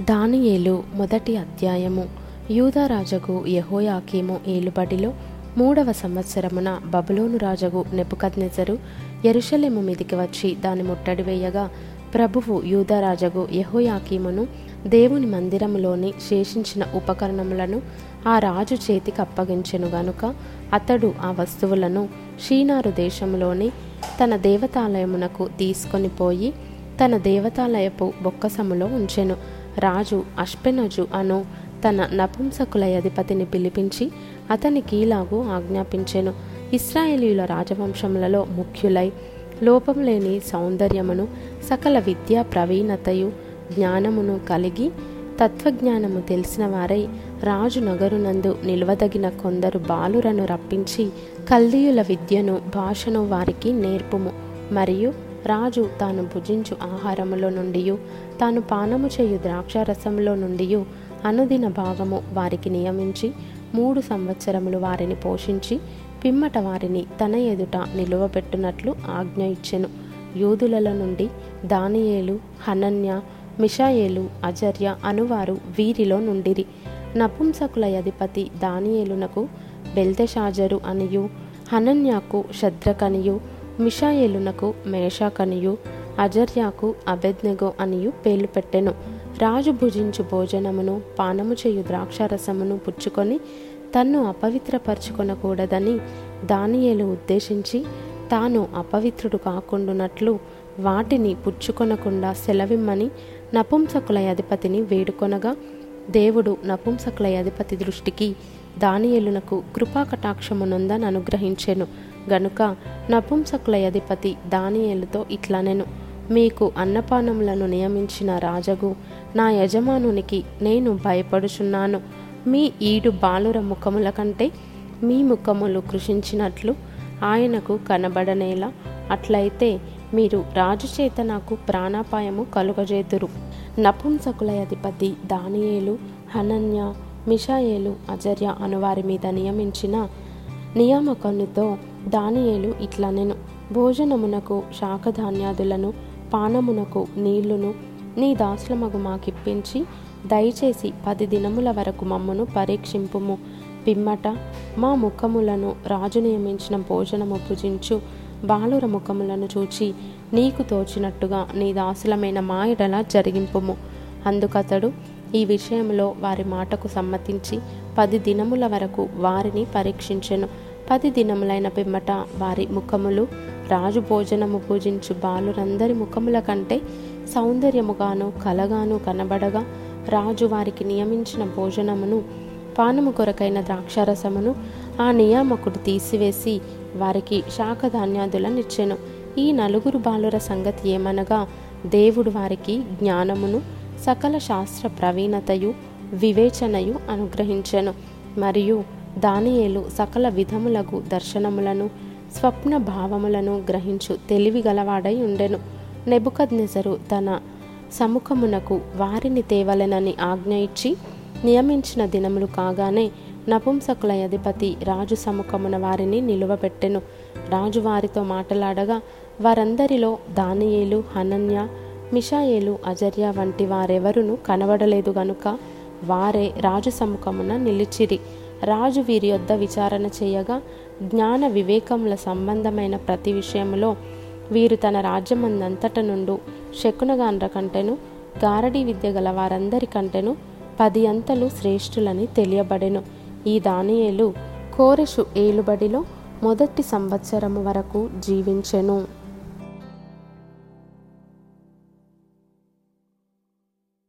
దానియేలు మొదటి అధ్యాయము. యూదరాజగు యహోయాకీము ఏలుబడిలో మూడవ సంవత్సరమున బబులోను రాజగు నెబుకద్నెజరు ఎరుషలేము మీదికి వచ్చి దాని ముట్టడి వేయగా ప్రభువు యూదరాజగు యహోయాకీమును దేవుని మందిరములోని శేషించిన ఉపకరణములను ఆ రాజు చేతికి అప్పగించెను గనుక అతడు ఆ వస్తువులను షీనారు దేశంలోని తన దేవతాలయమునకు తీసుకొని పోయి తన దేవతాలయపు బొక్కసములో ఉంచెను. రాజు అష్పెనజు అను తన నపుంసకుల అధిపతిని పిలిపించి అతనికి ఇలాగూ ఆజ్ఞాపించెను. ఇస్రాయేలీయుల రాజవంశములలో ముఖ్యులై లోపం లేని సౌందర్యమును సకల విద్యా ప్రవీణతయు జ్ఞానమును కలిగి తత్వజ్ఞానము తెలిసిన వారై రాజు నగరునందు నిలవదగిన కొందరు బాలురను రప్పించి కల్దీయుల విద్యను భాషను వారికి నేర్పుము. మరియు రాజు తాను భుజించు ఆహారములో నుండి తాను పానము చేయు ద్రాక్షారసంలో నుండి అనుదిన భాగము వారికి నియమించి మూడు సంవత్సరములు వారిని పోషించి పిమ్మట వారిని తన ఎదుట నిలువబెట్టునట్లు ఆజ్ఞ ఇచ్చెను. యూదులలో నుండి దానియేలు హనన్య మిషాయేలు అజర్య అనువారు వీరిలో నుండిరి. నపుంసకుల అధిపతి దానియేలునకు బెల్తెషాజరు అనియు హనన్యాకు శద్రకనియు మిషాయేలునకు మేషాకనియు అజర్యాకు అబెద్నెగో అనియు పేర్లు పెట్టెను. రాజు భుజించు భోజనమును పానము చేయు ద్రాక్షారసమును పుచ్చుకొని తన్ను అపవిత్రపరచుకొనకూడదని దానియేలు ఉద్దేశించి తాను అపవిత్రుడు కాకుండునట్లు వాటిని పుచ్చుకొనకుండా సెలవిమ్మని నపుంసకుల అధిపతిని వేడుకొనగా దేవుడు నపుంసకుల అధిపతి దృష్టికి దానియేలునకు కృపాకటాక్షమునందని అనుగ్రహించెను. గనుక నపుంసకులయధిపతి దానియేలుతో ఇట్లనెను. మీకు అన్నపానములను నియమించిన రాజగు నా యజమానునికి నేను భయపడుచున్నాను. మీ ఈడు బాలుర ముఖముల కంటే మీ ముఖములు కృషించినట్లు ఆయనకు కనబడనేలా. అట్లయితే మీరు రాజు చేత నాకు ప్రాణాపాయము కలుగజేతురు నపుంసకుల అధిపతి దానియేలు హనన్య మిషాయేలు అజర్య అనువారి మీద నియమించిన నియామకనుతో దానియేలు ఇట్లనెను. భోజనమునకు శాఖధాన్యాదులను పానమునకు నీళ్ళును నీ దాసులమగు మాకిప్పించి దయచేసి పది దినముల వరకు మమ్మను పరీక్షింపుము. పిమ్మట మా ముఖములను రాజు నియమించిన భోజనము భుజించు. బాలుర ముఖములను చూచి నీకు తోచినట్టుగా నీ దాసులమైన మా ఎడల జరిగింపుము. అందుకతడు ఈ విషయంలో వారి మాటకు సమ్మతించి పది దినముల వరకు వారిని పరీక్షించెను. పది దినములైన పిమ్మట వారి ముఖములు రాజు భోజనము పూజించు బాలురందరి ముఖముల కంటే సౌందర్యముగాను కలగాను కనబడగా రాజు వారికి నియమించిన భోజనమును పానము కొరకైన ద్రాక్షారసమును ఆ నియామకుడు తీసివేసి వారికి శాఖధాన్యాదులనిచ్చెను. ఈ నలుగురు బాలుర సంగతి ఏమనగా దేవుడు వారికి జ్ఞానమును సకల శాస్త్ర ప్రవీణతయు వివేచనయు అనుగ్రహించెను. మరియు దానియేలు సకల విధములకు దర్శనములను స్వప్న భావములను గ్రహించు తెలివి గలవాడై ఉండెను. నెబుకద్నెజరు తన సముఖమునకు వారిని తేవలెనని ఆజ్ఞ ఇచ్చి నియమించిన దినములు కాగానే నపుంసకుల అధిపతి రాజు సముఖమున వారిని నిలువబెట్టెను. రాజు వారితో మాట్లాడగా వారందరిలో దానియేలు హనన్య మిషాయేలు అజర్య వంటి వారెవరును కనబడలేదు గనుక వారే రాజు సముఖమున నిలిచిరి. రాజు వీరి యొద్ద విచారణ చేయగా జ్ఞాన వివేకముల సంబంధమైన ప్రతి విషయంలో వీరు తన రాజ్యమందంతట నుండు శకునగాండ్ర కంటెను గారడీ విద్య గల వారందరి కంటెను పది అంతలు శ్రేష్ఠులని తెలియబడెను. ఈ దానియేలు కోరెషు ఏలుబడిలో మొదటి సంవత్సరము వరకు జీవించెను.